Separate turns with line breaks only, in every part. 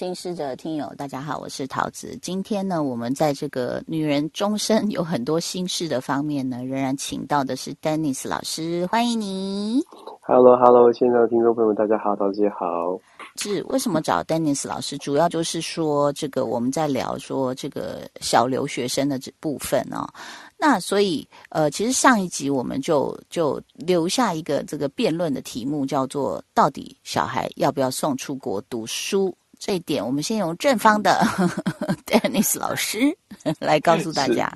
心事的听友，大家好，我是桃子。今天呢，我们在这个女人终身有很多心事的方面呢，仍然请到的是 Dennis 老师，欢迎你。
Hello，Hello，现在的听众朋友们，大家好，桃子姐好。
是为什么找 Dennis 老师？主要就是说，这个我们在聊说这个小留学生的这部分哦。那所以，呃，其实上一集我们就就留下一个这个辩论的题目，叫做“到底小孩要不要送出国读书”。这一点，我们先用正方的 Dennis 老师 来告诉大家。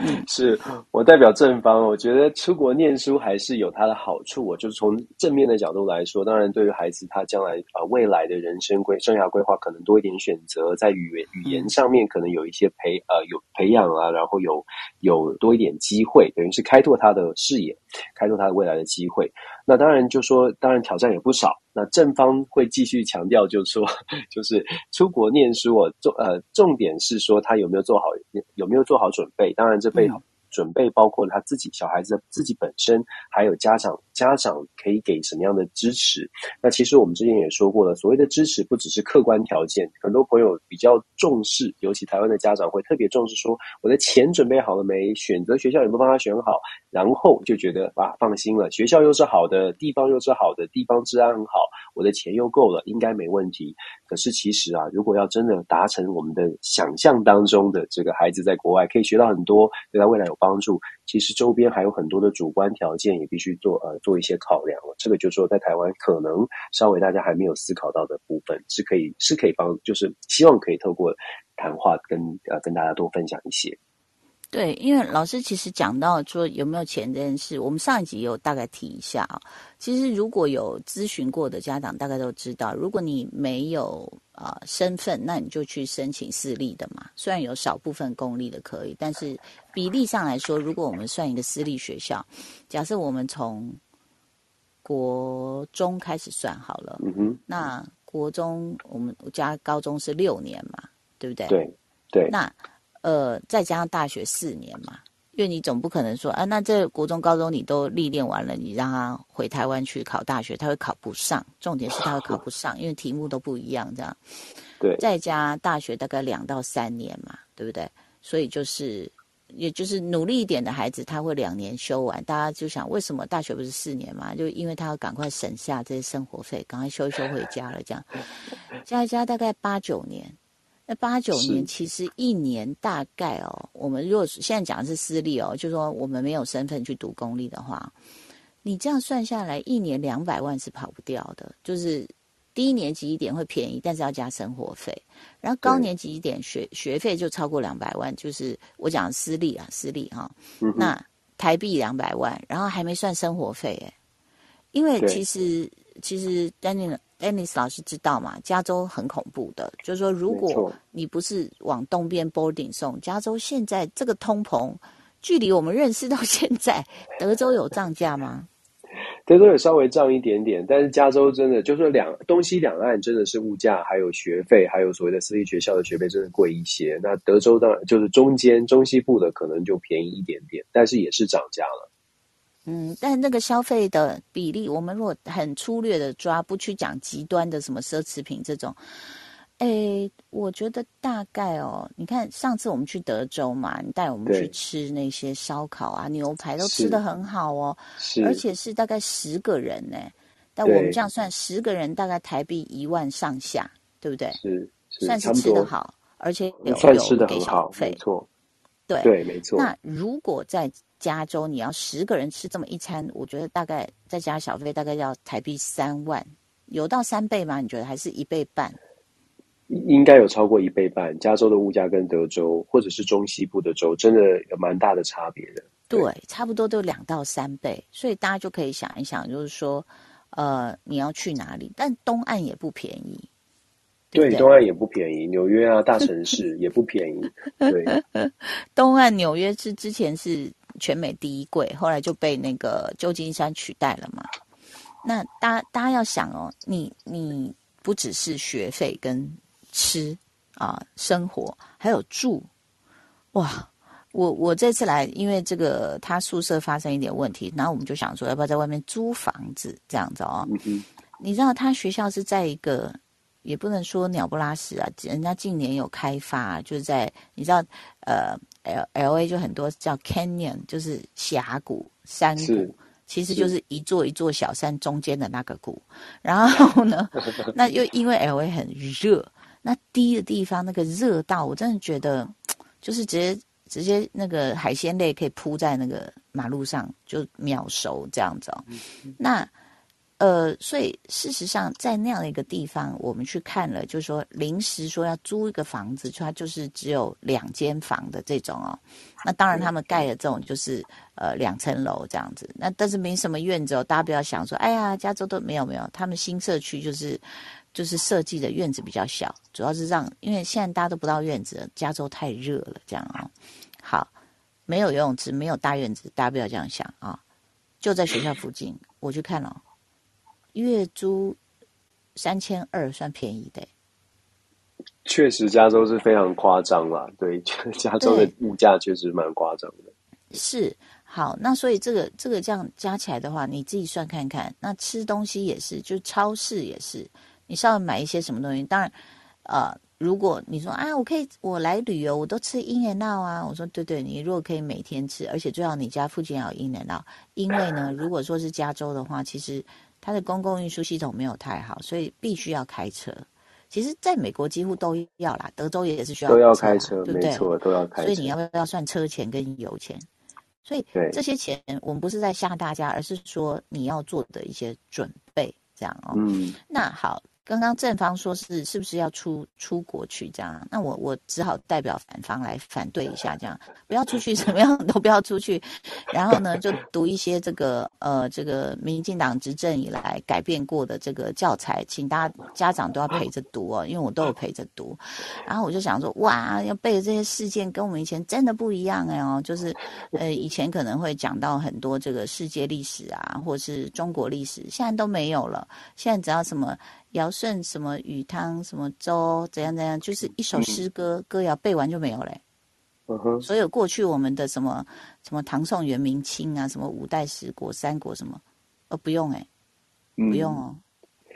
嗯，是我代表正方，我觉得出国念书还是有它的好处。我就是从正面的角度来说，当然对于孩子他将来啊未来的人生规生涯规划可能多一点选择，在语言语言上面可能有一些培呃有培养啊，然后有有多一点机会，等于是开拓他的视野，开拓他的未来的机会。那当然就说，当然挑战也不少。那正方会继续强调，就是说，就是出国念书，我重呃重点是说他有没有做好有没有做好准备。当然这背后。准备包括他自己小孩子自己本身，还有家长家长可以给什么样的支持？那其实我们之前也说过了，所谓的支持不只是客观条件，很多朋友比较重视，尤其台湾的家长会特别重视，说我的钱准备好了没？选择学校有没有帮他选好？然后就觉得啊放心了，学校又是好的，地方又是好的，地方治安很好，我的钱又够了，应该没问题。可是其实啊，如果要真的达成我们的想象当中的这个孩子在国外可以学到很多，对他未来有帮助，其实周边还有很多的主观条件也必须做呃做一些考量了。这个就是说在台湾可能稍微大家还没有思考到的部分，是可以是可以帮，就是希望可以透过谈话跟呃跟大家多分享一些。
对，因为老师其实讲到说有没有钱这件事，我们上一集有大概提一下啊。其实如果有咨询过的家长，大概都知道，如果你没有啊身份，那你就去申请私立的嘛。虽然有少部分公立的可以，但是比例上来说，如果我们算一个私立学校，假设我们从国中开始算好了，
嗯哼，
那国中我们加高中是六年嘛，对不对？
对对，
那。呃，再加上大学四年嘛，因为你总不可能说啊，那这国中、高中你都历练完了，你让他回台湾去考大学，他会考不上。重点是他会考不上，因为题目都不一样，这样。
对。
再加大学大概两到三年嘛，对不对？所以就是，也就是努力一点的孩子，他会两年修完。大家就想，为什么大学不是四年嘛？就因为他要赶快省下这些生活费，赶快修一修回家了，这样。加一加大概八九年。那八九年其实一年大概哦，我们如果现在讲的是私立哦，就说我们没有身份去读公立的话，你这样算下来，一年两百万是跑不掉的。就是低年级一点会便宜，但是要加生活费；然后高年级一点学学费就超过两百万。就是我讲私立啊，私立哈，那台币两百万，然后还没算生活费哎，因为其实其实丹尼 Anis 老师知道嘛？加州很恐怖的，就是说，如果你不是往东边 boarding 送，加州现在这个通膨，距离我们认识到现在，德州有涨价吗？
德州也稍微涨一点点，但是加州真的就是两东西两岸真的是物价，还有学费，还有所谓的私立学校的学费真的贵一些。那德州当然就是中间中西部的可能就便宜一点点，但是也是涨价了。
嗯，但那个消费的比例，我们如果很粗略的抓，不去讲极端的什么奢侈品这种，哎，我觉得大概哦，你看上次我们去德州嘛，你带我们去吃那些烧烤啊、牛排，都吃的很好哦，而且是大概十个人呢，但我们这样算，十个人大概台币一万上下，对不对？
是，
算是吃的好，而且有
有
给小费，
没错，
对
对，没错。
那如果在加州你要十个人吃这么一餐，我觉得大概再加小费，大概要台币三万，有到三倍吗？你觉得还是一倍半？
应该有超过一倍半。加州的物价跟德州或者是中西部的州，真的有蛮大的差别的。
对，差不多都两到三倍，所以大家就可以想一想，就是说，呃，你要去哪里？但东岸也不便宜。
对，东岸也不便宜，纽约啊，大城市也不便宜。对，
东岸纽约是之前是。全美第一贵，后来就被那个旧金山取代了嘛。那大家大家要想哦，你你不只是学费跟吃啊，生活还有住，哇！我我这次来，因为这个他宿舍发生一点问题，然后我们就想说，要不要在外面租房子这样子哦？你知道他学校是在一个也不能说鸟不拉屎啊，人家近年有开发，就是在你知道，呃，L L A 就很多叫 canyon，就是峡谷、山谷，其实就是一座一座小山中间的那个谷。然后呢，那又因为 L A 很热，那低的地方那个热到我真的觉得，就是直接直接那个海鲜类可以铺在那个马路上就秒熟这样子哦，那。呃，所以事实上，在那样的一个地方，我们去看了，就是说临时说要租一个房子，它就是只有两间房的这种哦。那当然，他们盖的这种就是呃两层楼这样子。那但是没什么院子哦，大家不要想说，哎呀，加州都没有没有，他们新社区就是就是设计的院子比较小，主要是让因为现在大家都不到院子，加州太热了这样啊。好，没有游泳池，没有大院子，大家不要这样想啊。就在学校附近，我去看了。月租三千二算便宜的，
确实加州是非常夸张啦。对，加州的物价确实蛮夸张的。
是好，那所以这个这个这样加起来的话，你自己算看看。那吃东西也是，就超市也是，你稍微买一些什么东西。当然，呃，如果你说啊，我可以我来旅游，我都吃 In and Out 啊。我说对对，你如果可以每天吃，而且最好你家附近要有 In and Out，因为呢，如果说是加州的话，其实。它的公共运输系统没有太好，所以必须要开车。其实，在美国几乎都要啦，德州也是需要
都要开车，对不对？都要开。
所以你要不要算车钱跟油钱？所以这些钱我们不是在吓大家，而是说你要做的一些准备，这样哦。嗯，那好。刚刚正方说是是不是要出出国去这样？那我我只好代表反方来反对一下，这样不要出去，什么样都不要出去。然后呢，就读一些这个呃这个民进党执政以来改变过的这个教材，请大家家长都要陪着读哦，因为我都有陪着读。然后我就想说，哇，要背的这些事件跟我们以前真的不一样哎哦，就是呃以前可能会讲到很多这个世界历史啊，或是中国历史，现在都没有了。现在只要什么。尧舜什么禹汤什么周怎样怎样，就是一首诗歌歌谣背完就没有嘞。
嗯哼，
所有过去我们的什么什么唐宋元明清啊，什么五代十国三国什么，呃不用哎，不用哦，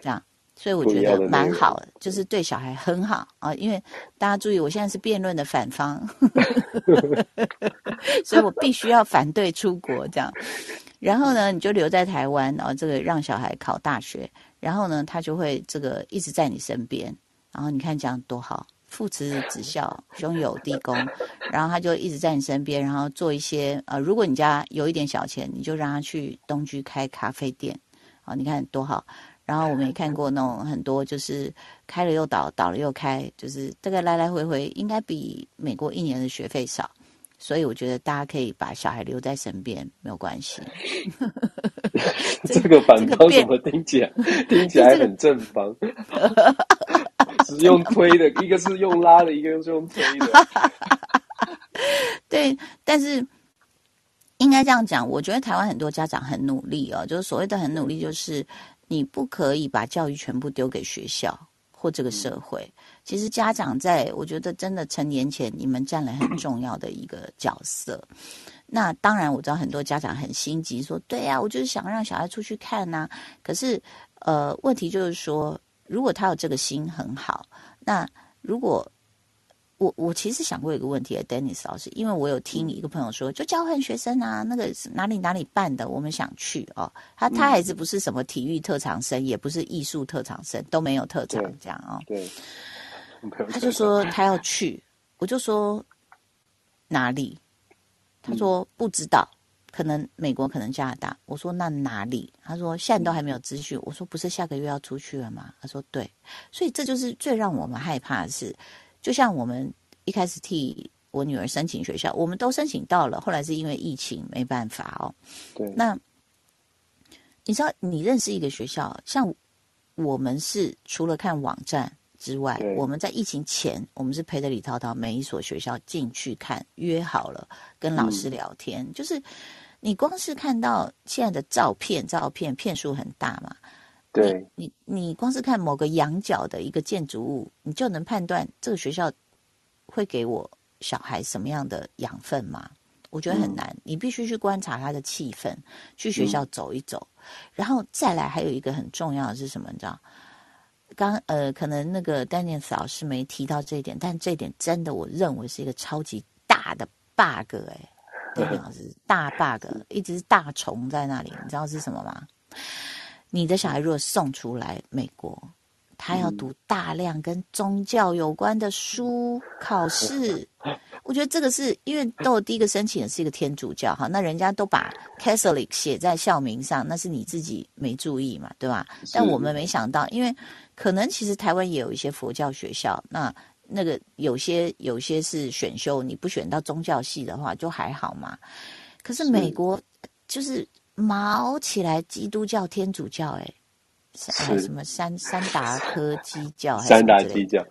这样，所以我觉得蛮好的，就是对小孩很好啊。因为大家注意，我现在是辩论的反方，所以我必须要反对出国这样。然后呢，你就留在台湾，然后这个让小孩考大学。然后呢，他就会这个一直在你身边。然后你看这样多好，父慈子孝，兄友弟恭。然后他就一直在你身边，然后做一些呃，如果你家有一点小钱，你就让他去东居开咖啡店。啊，你看多好。然后我们也看过那种很多，就是开了又倒，倒了又开，就是这个来来回回，应该比美国一年的学费少。所以我觉得大家可以把小孩留在身边，没有关系。
这个反方怎么听起来 听起来很正方？是用推的，一个是用拉的，一个是用推的。
对，但是应该这样讲，我觉得台湾很多家长很努力哦，就是所谓的很努力，就是你不可以把教育全部丢给学校或这个社会。其实家长在，我觉得真的成年前，你们占了很重要的一个角色。那当然，我知道很多家长很心急，说：“对呀，我就是想让小孩出去看呐。”可是，呃，问题就是说，如果他有这个心很好，那如果我我其实想过一个问题，Dennis 老师，因为我有听一个朋友说，就交换学生啊，那个哪里哪里办的，我们想去哦。他他孩子不是什么体育特长生，也不是艺术特长生，都没有特长这样啊。
对。
他就说他要去，我就说哪里？他说不知道，可能美国，可能加拿大。我说那哪里？他说现在都还没有资讯。我说不是下个月要出去了吗？他说对，所以这就是最让我们害怕的是，就像我们一开始替我女儿申请学校，我们都申请到了，后来是因为疫情没办法哦。
对，
那你知道你认识一个学校，像我们是除了看网站。之外，我们在疫情前，我们是陪着李涛涛每一所学校进去看，约好了跟老师聊天。就是你光是看到现在的照片，照片片数很大嘛？
对，
你你光是看某个仰角的一个建筑物，你就能判断这个学校会给我小孩什么样的养分吗？我觉得很难。你必须去观察他的气氛，去学校走一走，然后再来还有一个很重要的是什么？你知道？刚呃，可能那个丹尼斯老师没提到这一点，但这一点真的我认为是一个超级大的 bug 哎，对，老师大 bug，一直是大虫在那里，你知道是什么吗？你的小孩如果送出来美国，他要读大量跟宗教有关的书考试。我觉得这个是因为都第一个申请的是一个天主教哈，那人家都把 Catholic 写在校名上，那是你自己没注意嘛，对吧？但我们没想到，因为可能其实台湾也有一些佛教学校，那那个有些有些是选修，你不选到宗教系的话就还好嘛。可是美国就是毛起来基督教、天主教，哎，什么三三达科基教，
三达基教，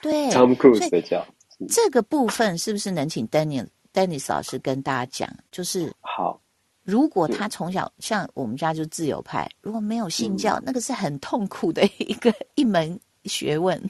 对
，Tom Cruise 的教。
这个部分是不是能请 Daniel Dennis 老师跟大家讲？就是
好，
如果他从小像我们家就自由派，如果没有信教，那个是很痛苦的一个一门学问。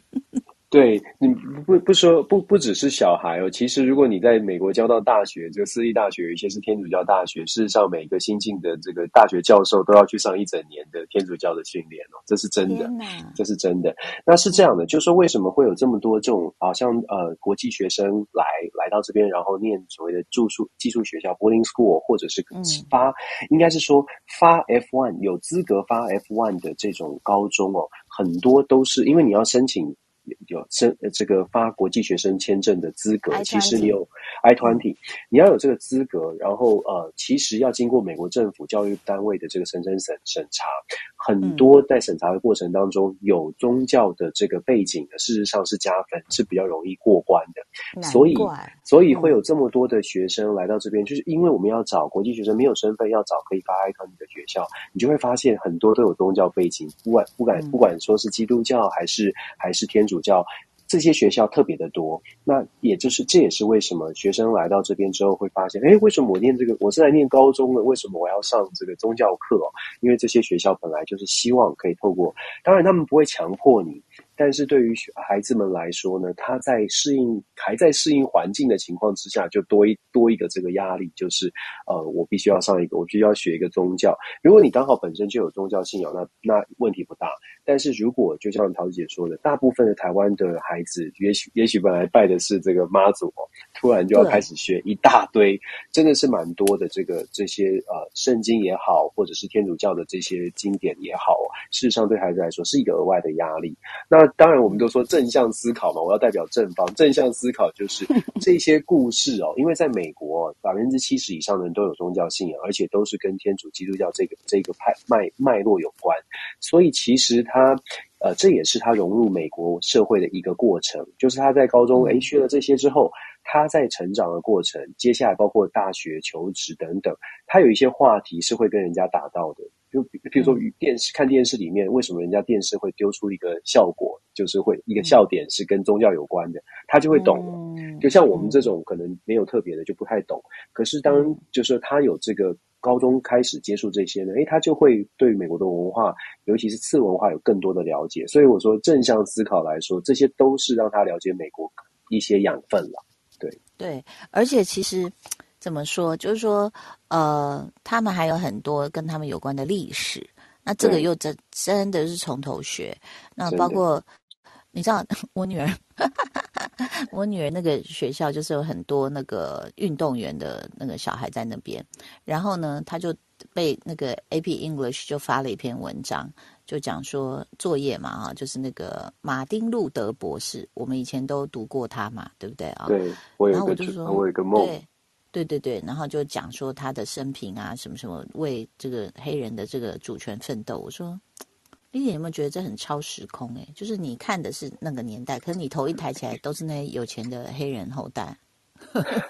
对你不不说不不只是小孩哦，其实如果你在美国教到大学，这个私立大学有一些是天主教大学，事实上每个新进的这个大学教授都要去上一整年的天主教的训练哦，这是真的，这是真的。那是这样的，就是说为什么会有这么多这种好像呃国际学生来来到这边，然后念所谓的住宿寄宿学校 boarding school，或者是发，应该是说发 F one 有资格发 F one 的这种高中哦，很多都是因为你要申请。有申这个发国际学生签证的资格，其实你有 I twenty，你要有这个资格，然后呃，其实要经过美国政府教育单位的这个审审审审查，很多在审查的过程当中有宗教的这个背景的，事实上是加分，是比较容易过关的。所以所以会有这么多的学生来到这边，就是因为我们要找国际学生没有身份，要找可以发 I twenty 的学校，你就会发现很多都有宗教背景，不管不管不管说是基督教还是还是天主。主这些学校特别的多，那也就是这也是为什么学生来到这边之后会发现，哎，为什么我念这个我是来念高中的，为什么我要上这个宗教课？因为这些学校本来就是希望可以透过，当然他们不会强迫你。但是对于孩子们来说呢，他在适应还在适应环境的情况之下，就多一多一个这个压力，就是呃，我必须要上一个，我必须要学一个宗教。如果你刚好本身就有宗教信仰，那那问题不大。但是如果就像桃子姐说的，大部分的台湾的孩子，也许也许本来拜的是这个妈祖，突然就要开始学一大堆，真的是蛮多的。这个这些呃，圣经也好，或者是天主教的这些经典也好，事实上对孩子来说是一个额外的压力。那当然，我们都说正向思考嘛，我要代表正方。正向思考就是 这些故事哦，因为在美国，百分之七十以上的人都有宗教信仰，而且都是跟天主基督教这个这个派脉脉络有关。所以其实他，呃，这也是他融入美国社会的一个过程。就是他在高中诶学了这些之后，他在成长的过程，接下来包括大学求职等等，他有一些话题是会跟人家打到的。就比如说，电视看电视里面，为什么人家电视会丢出一个效果，就是会一个笑点是跟宗教有关的，他就会懂了。就像我们这种可能没有特别的就不太懂，可是当就是他有这个高中开始接触这些呢，诶，他就会对美国的文化，尤其是次文化有更多的了解。所以我说正向思考来说，这些都是让他了解美国一些养分了。对
对，而且其实。怎么说？就是说，呃，他们还有很多跟他们有关的历史。那这个又真真的是从头学。那包括你知道，我女儿，我女儿那个学校就是有很多那个运动员的那个小孩在那边。然后呢，他就被那个 AP English 就发了一篇文章，就讲说作业嘛，啊，就是那个马丁路德博士，我们以前都读过他嘛，对不对啊？
对，我有一个，我有一个梦。
对对对，然后就讲说他的生平啊，什么什么为这个黑人的这个主权奋斗。我说，丽姐有没有觉得这很超时空？哎，就是你看的是那个年代，可是你头一抬起来都是那些有钱的黑人后代，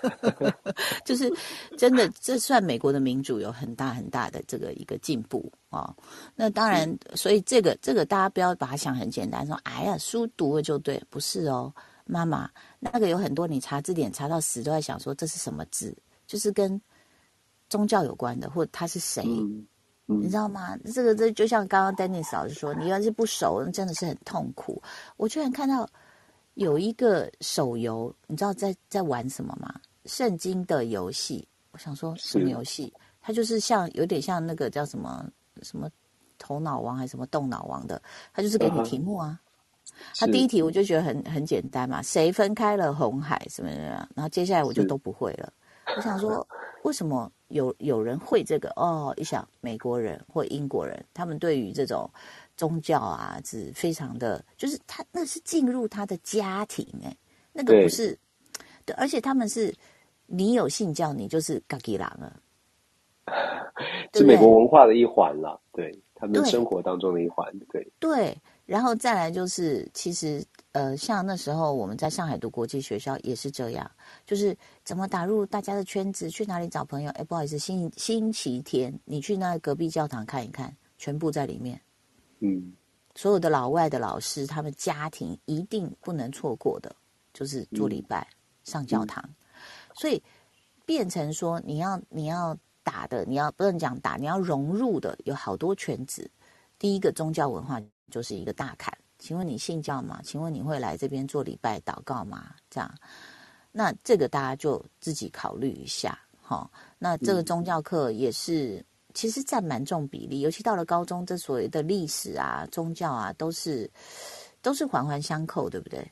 就是真的，这算美国的民主有很大很大的这个一个进步啊。那当然，所以这个这个大家不要把它想很简单，说哎呀书读了就对，不是哦。妈妈，那个有很多，你查字典查到死都在想说这是什么字，就是跟宗教有关的，或者他是谁，你知道吗？这个这就像刚刚 Dennis 老师说，你要是不熟，那真的是很痛苦。我居然看到有一个手游，你知道在在玩什么吗？圣经的游戏。我想说什么游戏？它就是像有点像那个叫什么什么。头脑王还是什么动脑王的，它就是给你题目啊。他
是
第一题我就觉得很很简单嘛，谁分开了红海什么的，然后接下来我就都不会了。我想说，为什么有有人会这个？哦，一想美国人或英国人，他们对于这种宗教啊是非常的，就是他那是进入他的家庭哎、那个不是对，而且他们是你有信教，你就是嘎吉郎了。对不对
是美国文化的一环了，对他们生活当中的一环，对，
对，然后再来就是，其实呃，像那时候我们在上海读国际学校也是这样，就是怎么打入大家的圈子，去哪里找朋友？哎，不好意思，星星期天你去那隔壁教堂看一看，全部在里面。
嗯，
所有的老外的老师，他们家庭一定不能错过的，就是做礼拜、上教堂，所以变成说你要你要打的，你要不能讲打，你要融入的有好多圈子。第一个宗教文化就是一个大坎。请问你信教吗？请问你会来这边做礼拜祷告吗？这样，那这个大家就自己考虑一下。哈、那这个宗教课也是。其实占蛮重比例，尤其到了高中，这所谓的历史啊、宗教啊，都是都是环环相扣，对不对？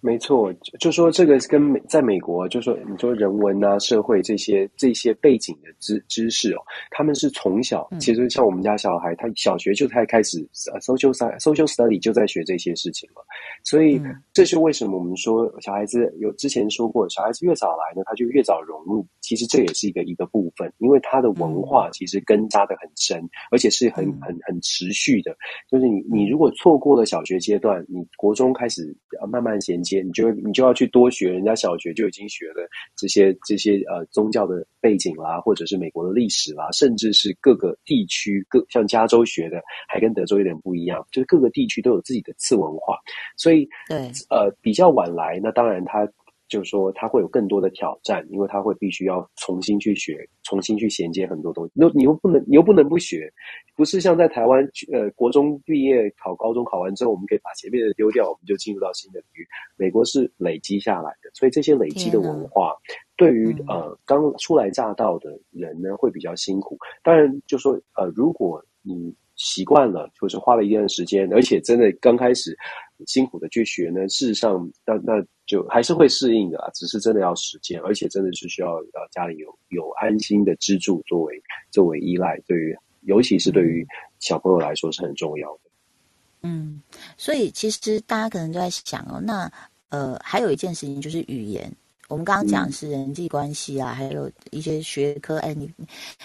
没错，就就说这个跟美在美国，就说你说人文啊、社会这些这些背景的知知识哦，他们是从小，
嗯
其实像我们家小孩，他小学就才开始呃 social sci- social study 就在学这些事情了，所以
嗯
这是为什么我们说小孩子有之前说过，小孩子越早来呢，他就越早融入，其实这也是一个一个部分，因为他的文化其实根扎的很深，而且是很
嗯
很很持续的，就是你你如果错过了小学阶段，你国中开始呃慢慢衔接，你就会你就要去多学人家小学就已经学了这些这些呃宗教的背景啦，或者是美国的历史啦，甚至是各个地区各像加州学的还跟德州有点不一样，就是各个地区都有自己的次文化，所以
对，
呃比较晚来，那当然他就是说他会有更多的挑战，因为他会必须要重新去学，重新去衔接很多东西。那你又不能你又不能不学，不是像在台湾呃国中毕业考高中考完之后，我们可以把前面的丢掉，我们就进入到新的领域。美国是累积下来的，所以这些累积的文化。对于
嗯
呃刚初来乍到的人呢，会比较辛苦。当然，就说呃，如果你习惯了，就是花了一段时间，而且真的刚开始辛苦的去学呢，事实上那那就还是会适应的啦，只是真的要时间，而且真的是需要呃家里有有安心的支柱作为作为依赖，对于尤其是对于小朋友来说是很重要的。
嗯，所以其实大家可能都在想哦，那呃，还有一件事情就是语言。我们刚刚讲是人际关系啊，还有一些学科。哎，你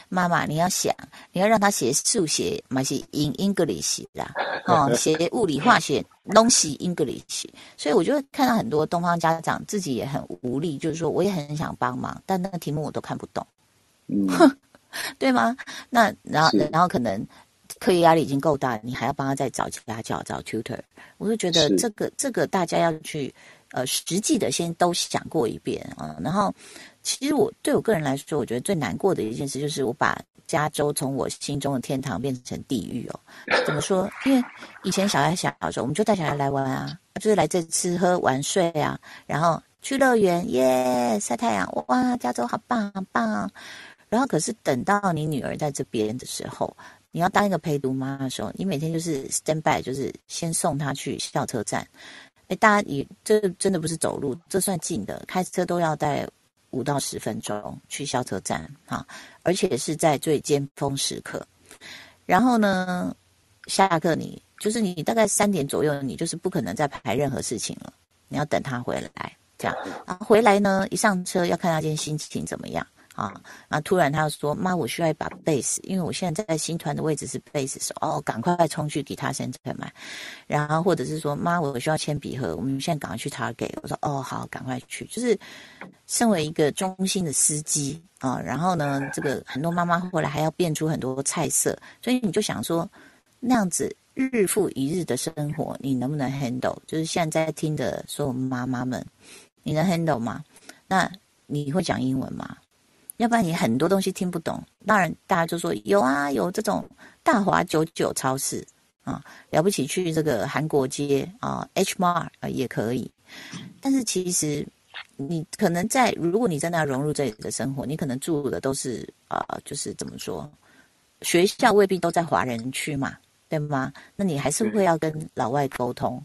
妈妈你要想，你要让他写数学，嘛是 in English 啦，哦，写物理化学东西 English。所以我就会看到很多东方家长自己也很无力，就是说我也很想帮忙，但那个题目我都看不懂，
嗯，
对吗？那然后然后可能课业压力已经够大，你还要帮他再找家教、找 tutor，我就觉得
是
这个这个大家要去呃实际的先都想过一遍啊。然后其实我对我个人来说，我觉得最难过的一件事就是我把加州从我心中的天堂变成地狱哦。怎么说？因为以前小孩小的时候，我们就带小孩来玩啊，就是来这吃喝玩睡啊，然后去乐园耶晒太阳，哇，加州好棒好棒啊。然后可是等到你女儿在这边的时候，你要当一个陪读妈的时候，你每天就是 stand by，就是先送她去校车站。哎，大家也这真的不是走路，这算近的，开车都要带五到十分钟去校车站啊，而且是在最尖峰时刻。然后呢，下课你就是你大概三点左右，你就是不可能再排任何事情了，你要等他回来，这样。然后回来呢，一上车要看他今天心情怎么样。啊，然后突然他说：“妈，我需要一把贝斯，因为我现在在新团的位置是贝斯手。”哦，赶快冲去给他先去买。然后或者是说：“妈，我需要铅笔盒，我们现在赶快去 Target。”我说：“哦，好，赶快去。”就是身为一个中心的司机啊，然后呢，这个很多妈妈后来还要变出很多菜色，所以你就想说，那样子日复一日的生活，你能不能 handle？就是现在在听的所有妈妈们，你能 handle 吗？那你会讲英文吗？要不然你很多东西听不懂。当然，大家就说有啊，有这种大华九九超市啊，了不起去这个韩国街啊，H Mart 啊也可以。但是其实你可能在，如果你真的要融入这里的生活，你可能住的都是啊、呃就是怎么说，学校未必都在华人区嘛，对吗？那你还是会要跟老外沟通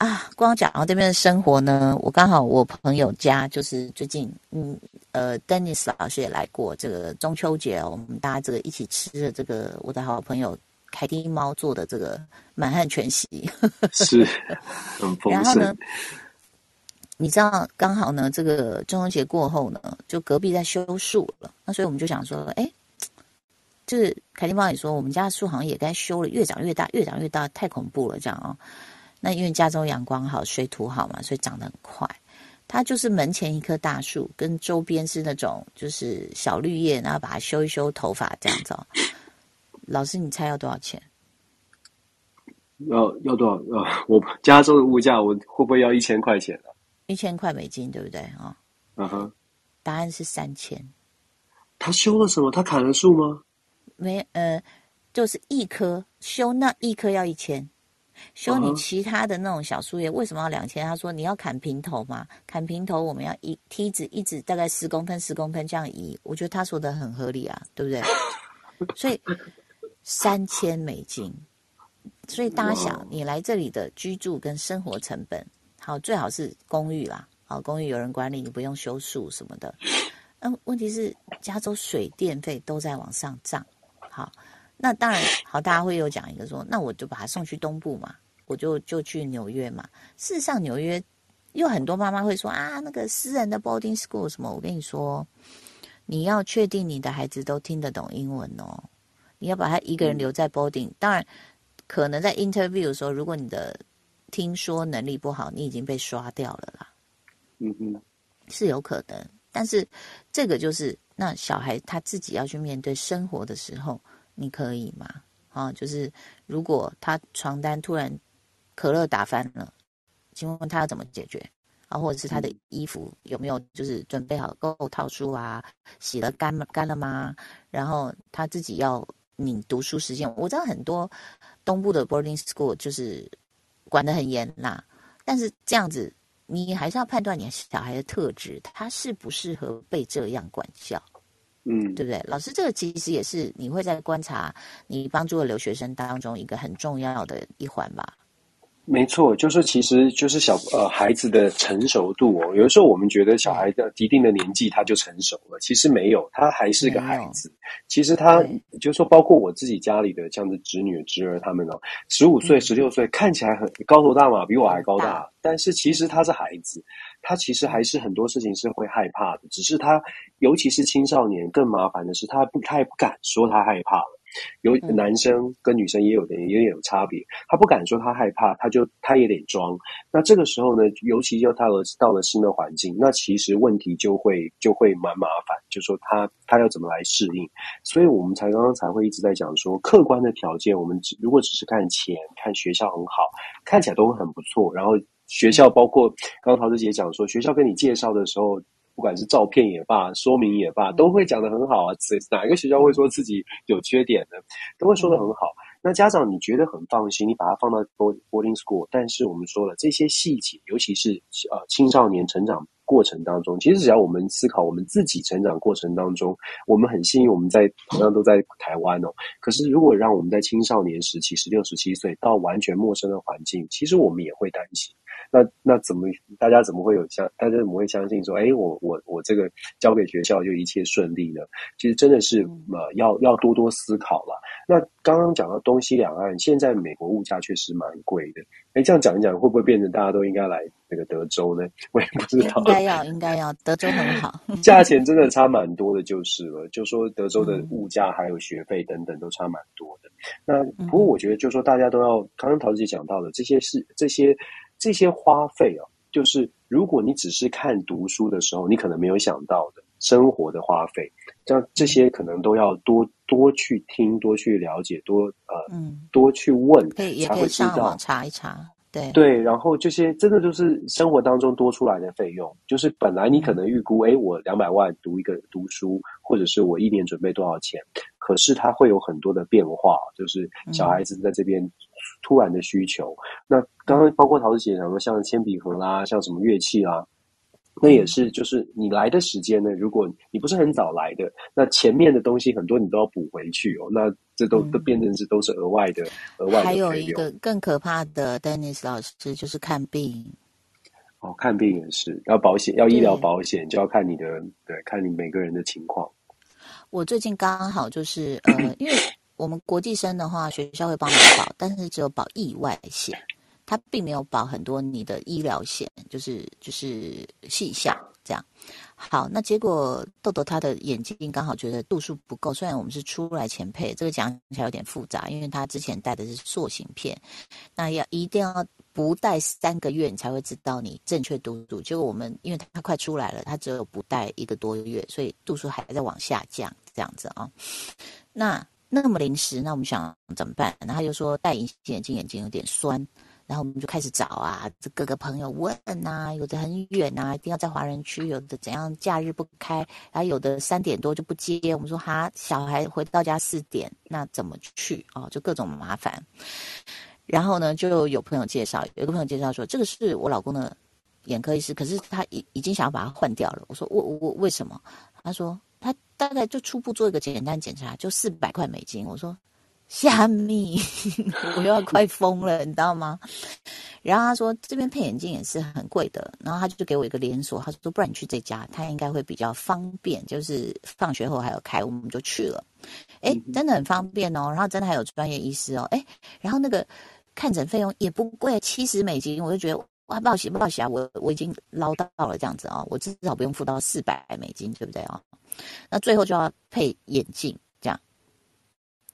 啊。光讲到这边的生活呢，我刚好我朋友家就是最近，嗯呃，Dennis 老师也来过这个中秋节，我们大家这个一起吃的这个我的好朋友凯蒂猫做的这个满汉全席，
是很丰
然后呢，你知道刚好呢，这个中秋节过后呢，就隔壁在修树了，那所以我们就想说，哎。就是凯蒂猫也说，我们家的树好像也该修了，越长越大，越长越大，太恐怖了，这样哦。那因为加州阳光好，水土好嘛，所以长得很快。它就是门前一棵大树，跟周边是那种就是小绿叶，然后把它修一修头发这样子。老师，你猜要多少钱？
要要多少？呃，我加州的物价，我会不会要一千块钱啊？
一千块美金，对不对
啊？嗯哼。
答案是三千。
他修了什么？他砍了树吗？
没呃，就是一棵修那一棵要一千，修你其他的那种小树叶为什么要两千？他说你要砍平头嘛，砍平头我们要一梯子一直大概十公分十公分这样移，我觉得他说的很合理啊，对不对？所以三千美金，所以大家想你来这里的居住跟生活成本，好最好是公寓啦，好公寓有人管理，你不用修树什么的。嗯，问题是加州水电费都在往上涨。好，那当然好，大家会有讲一个说，那我就把他送去东部嘛，我就就去纽约嘛。事实上，纽约有很多妈妈会说啊，那个私人的 boarding school 什么，我跟你说，你要确定你的孩子都听得懂英文哦，你要把他一个人留在 boarding。当然，可能在 interview 的时候，如果你的听说能力不好，你已经被刷掉了啦。
嗯嗯，
是有可能，但是这个就是。那小孩他自己要去面对生活的时候，你可以吗？啊，就是如果他床单突然可乐打翻了，请问他要怎么解决？啊，或者是他的衣服有没有就是准备好够套数啊？洗了干干了吗？然后他自己要你读书时间，我知道很多东部的 boarding school 就是管得很严啦，但是这样子。你还是要判断你小孩的特质，他适不适合被这样管教，
嗯，
对不对？老师，这个其实也是你会在观察你帮助的留学生当中一个很重要的一环吧。
没错，就是其实就是小呃孩子的成熟度哦。有的时候我们觉得小孩的一定的年纪他就成熟了，其实没有，他还是个孩子。其实他就是说，包括我自己家里的这样的侄女侄儿，他们哦，十五岁、十六岁，看起来很高头大马，比我还高大，但是其实他是孩子，他其实还是很多事情是会害怕的。只是他，尤其是青少年，更麻烦的是他不太不敢说他害怕了。有男生跟女生也有的也有差别，他不敢说他害怕，他就他也得装。那这个时候呢，尤其又到了到了新的环境，那其实问题就会就会蛮麻烦，就说他他要怎么来适应。所以我们才刚刚才会一直在讲说，客观的条件，我们只如果只是看钱，看学校很好，看起来都会很不错。然后学校包括刚陶子姐讲说，学校跟你介绍的时候。不管是照片也罢，说明也罢，都会讲的很好啊。哪一个学校会说自己有缺点呢？都会说的很好。那家长你觉得很放心，你把它放到 boarding school，但是我们说了这些细节，尤其是呃青少年成长过程当中，其实只要我们思考我们自己成长过程当中，我们很幸运我们在同样都在台湾哦。可是如果让我们在青少年时期十六十七岁到完全陌生的环境，其实我们也会担心。那那怎么大家怎么会有相？大家怎么会相信说，哎，我我我这个交给学校就一切顺利呢？其实真的是呃，要要多多思考了。那刚刚讲到东西两岸，现在美国物价确实蛮贵的。哎，这样讲一讲，会不会变成大家都应该来那个德州呢？我也不知道。
应该要，应该要，德州很好。
价钱真的差蛮多的，就是了。就说德州的物价还有学费等等都差蛮多的。那不过我觉得，就说大家都要，刚刚陶姐讲到的这些是这些。这些花费哦，就是如果你只是看读书的时候，你可能没有想到的生活的花费，像这些可能都要多多去听、多去了解、多呃嗯多去问，才会知道
查一查。对
对，然后这些真的就是生活当中多出来的费用，就是本来你可能预估，哎，我两百万读一个读书，或者是我一年准备多少钱，可是它会有很多的变化，就是小孩子在这边突然的需求。那刚刚包括陶子姐讲的，像铅笔盒啦，像什么乐器啦。那也是，就是你来的时间呢，如果你不是很早来的，那前面的东西很多你都要补回去哦。那这都都变成是都是额外的额外的
还有一个更可怕的，Dennis 老师就是看病。
哦，看病也是要保险，要医疗保险，就要看你的对，看你每个人的情况。
我最近刚好就是呃，因为我们国际生的话，学校会帮你保，但是只有保意外险，它并没有保很多你的医疗险，就是就是细项这样。好，那结果豆豆他的眼睛刚好觉得度数不够，虽然我们是出来前配，这个讲起来有点复杂，因为他之前戴的是塑形片，那要一定要不戴三个月，你才会知道你正确度数。结果我们因为他快出来了，他只有不戴一个多月，所以度数还在往下降，这样子啊。那那么临时，那我们想怎么办？然后他就说戴隐形眼镜眼睛有点酸，然后我们就开始找啊，这各个朋友问啊，有的很远啊，一定要在华人区，有的怎样假日不开，然后有的三点多就不接。我们说哈，小孩回到家四点，那怎么去哦？就各种麻烦。然后呢，就有朋友介绍，有一个朋友介绍说，这个是我老公的眼科医师，可是他已已经想要把它换掉了。我说我我为什么？他说大概就初步做一个简单检查，就四百块美金。我说虾米，我又要快疯了，你知道吗？然后他说这边配眼镜也是很贵的，然后他就给我一个连锁，他说不然你去这家，他应该会比较方便，就是放学后还有开，我们就去了。哎，真的很方便哦，然后真的还有专业医师哦，哎，然后那个看诊费用也不贵，七十美金，我就觉得哇，报喜报喜啊，我我已经捞到了这样子啊、哦，我至少不用付到四百美金，对不对啊、哦？那最后就要配眼镜，这样。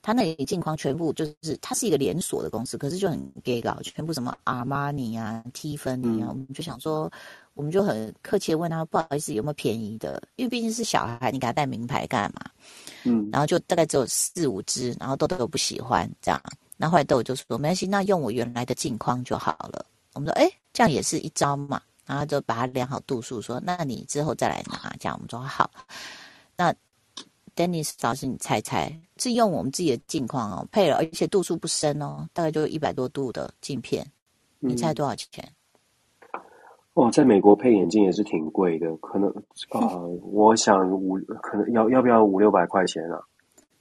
他那里镜框全部就是，它是一个连锁的公司，可是就很 gay 搞，全部什么阿玛尼啊、蒂芬尼啊，我们就想说，我们就很客气的问他，不好意思，有没有便宜的？因为毕竟是小孩，你给他带名牌干嘛？
嗯，
然后就大概只有四五只，然后豆豆不喜欢这样，那后来豆豆就说没关系，那用我原来的镜框就好了。我们说，哎，这样也是一招嘛，然后就把它量好度数，说，那你之后再来拿，这样我们说好。那 Dennis 老师，你猜猜是用我们自己的镜框哦，配了，而且度数不深哦，大概就一百多度的镜片，你猜多少钱？
哦，在美国配眼镜也是挺贵的，可能啊、呃，我想五可能要要不要五六百块钱啊？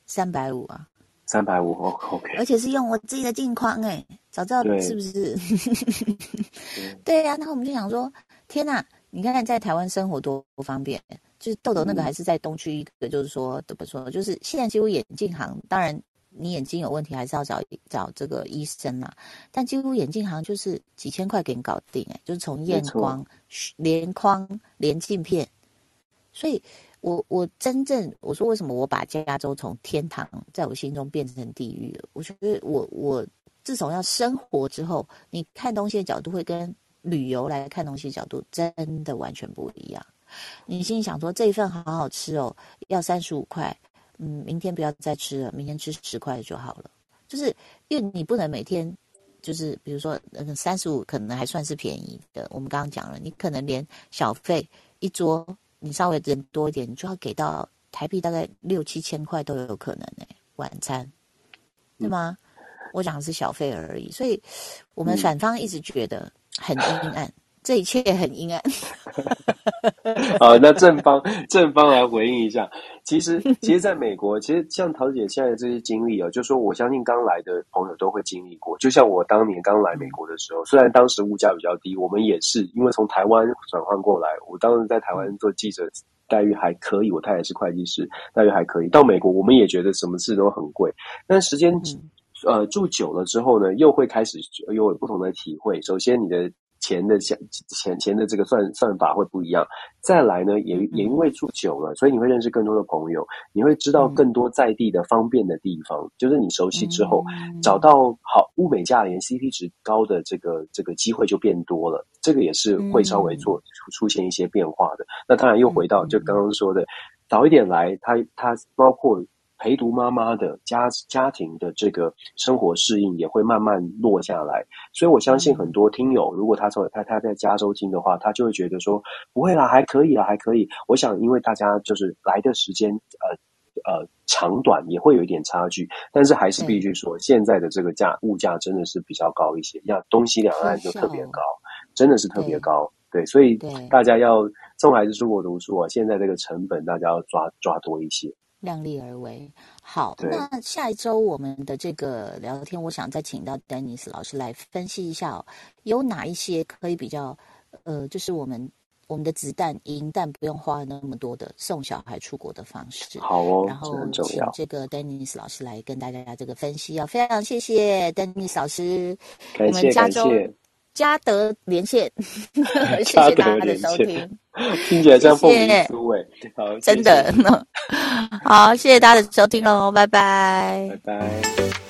三百五啊，
三百五哦，OK，
而且是用我自己的镜框哎，早知道
对
是不是？对。呀、然后我们就想说，天哪，你看看在台湾生活多不方便，就是豆豆那个还是在东区一个，就是说怎么说，就是现在几乎眼镜行，当然你眼睛有问题还是要找找这个医生啦，但几乎眼镜行就是几千块给你搞定哎，就是从验光、连框、连镜片，所以我我真正我说为什么我把加州从天堂在我心中变成地狱了？我觉得我我自从要生活之后，你看东西的角度会跟旅游来看东西的角度真的完全不一样。你心里想说这一份好好吃哦，要三十五块，嗯，明天不要再吃了，明天吃十块就好了。就是因为你不能每天。就是比如说，嗯，三十五可能还算是便宜的。我们刚刚讲了，你可能连小费一桌，你稍微人多一点，你就要给到台币大概六七千块都有可能呢、晚餐，对吗？我讲的是小费而已，所以我们反方一直觉得很阴暗，这一切很阴暗。
好，那正方正方来回应一下。其实，其实，在美国，其实像桃姐现在的这些经历哦，就说我相信刚来的朋友都会经历过。就像我当年刚来美国的时候，虽然当时物价比较低，我们也是因为从台湾转换过来，我当时在台湾做记者，待遇还可以，我太太是会计师，待遇还可以。到美国，我们也觉得什么事都很贵，但时间呃住久了之后呢，又会开始又有不同的体会。首先，你的钱的钱钱钱的这个算算法会不一样。再来呢，也也因为住久了，所以你会认识更多的朋友，你会知道更多在地的方便的地方。就是你熟悉之后，找到好物美价廉、CP 值高的这个这个机会就变多了。这个也是会稍微做出出现一些变化的。那当然又回到就刚刚说的，早一点来，他他包括。陪读妈妈的家家庭的这个生活适应也会慢慢落下来，所以我相信很多听友，如果他从他他在加州听的话，他就会觉得说不会啦，还可以啦，还可以。我想，因为大家就是来的时间呃呃长短也会有一点差距，但是还是必须说，现在的这个价物价真的是比较高一些，像东西两岸就特别高，真的是特别高。对，所以大家要送孩子出国读书啊，现在这个成本大家要抓抓多一些。
量力而为。好，那下一周我们的这个聊天，我想再请到 Dennis 老师来分析一下、哦，有哪一些可以比较，呃，就是我们我们的子弹银弹不用花那么多的送小孩出国的方式。
好哦，
然后。请这个 Dennis 老师来跟大家这个分析哦，非常谢谢 Dennis 老师，
感谢
我们加州
感谢，
嘉德连线，谢谢大家的收听。
听起来像凤梨酥哎，好，
真的，好，谢谢大家的收听喽，拜拜。
拜拜。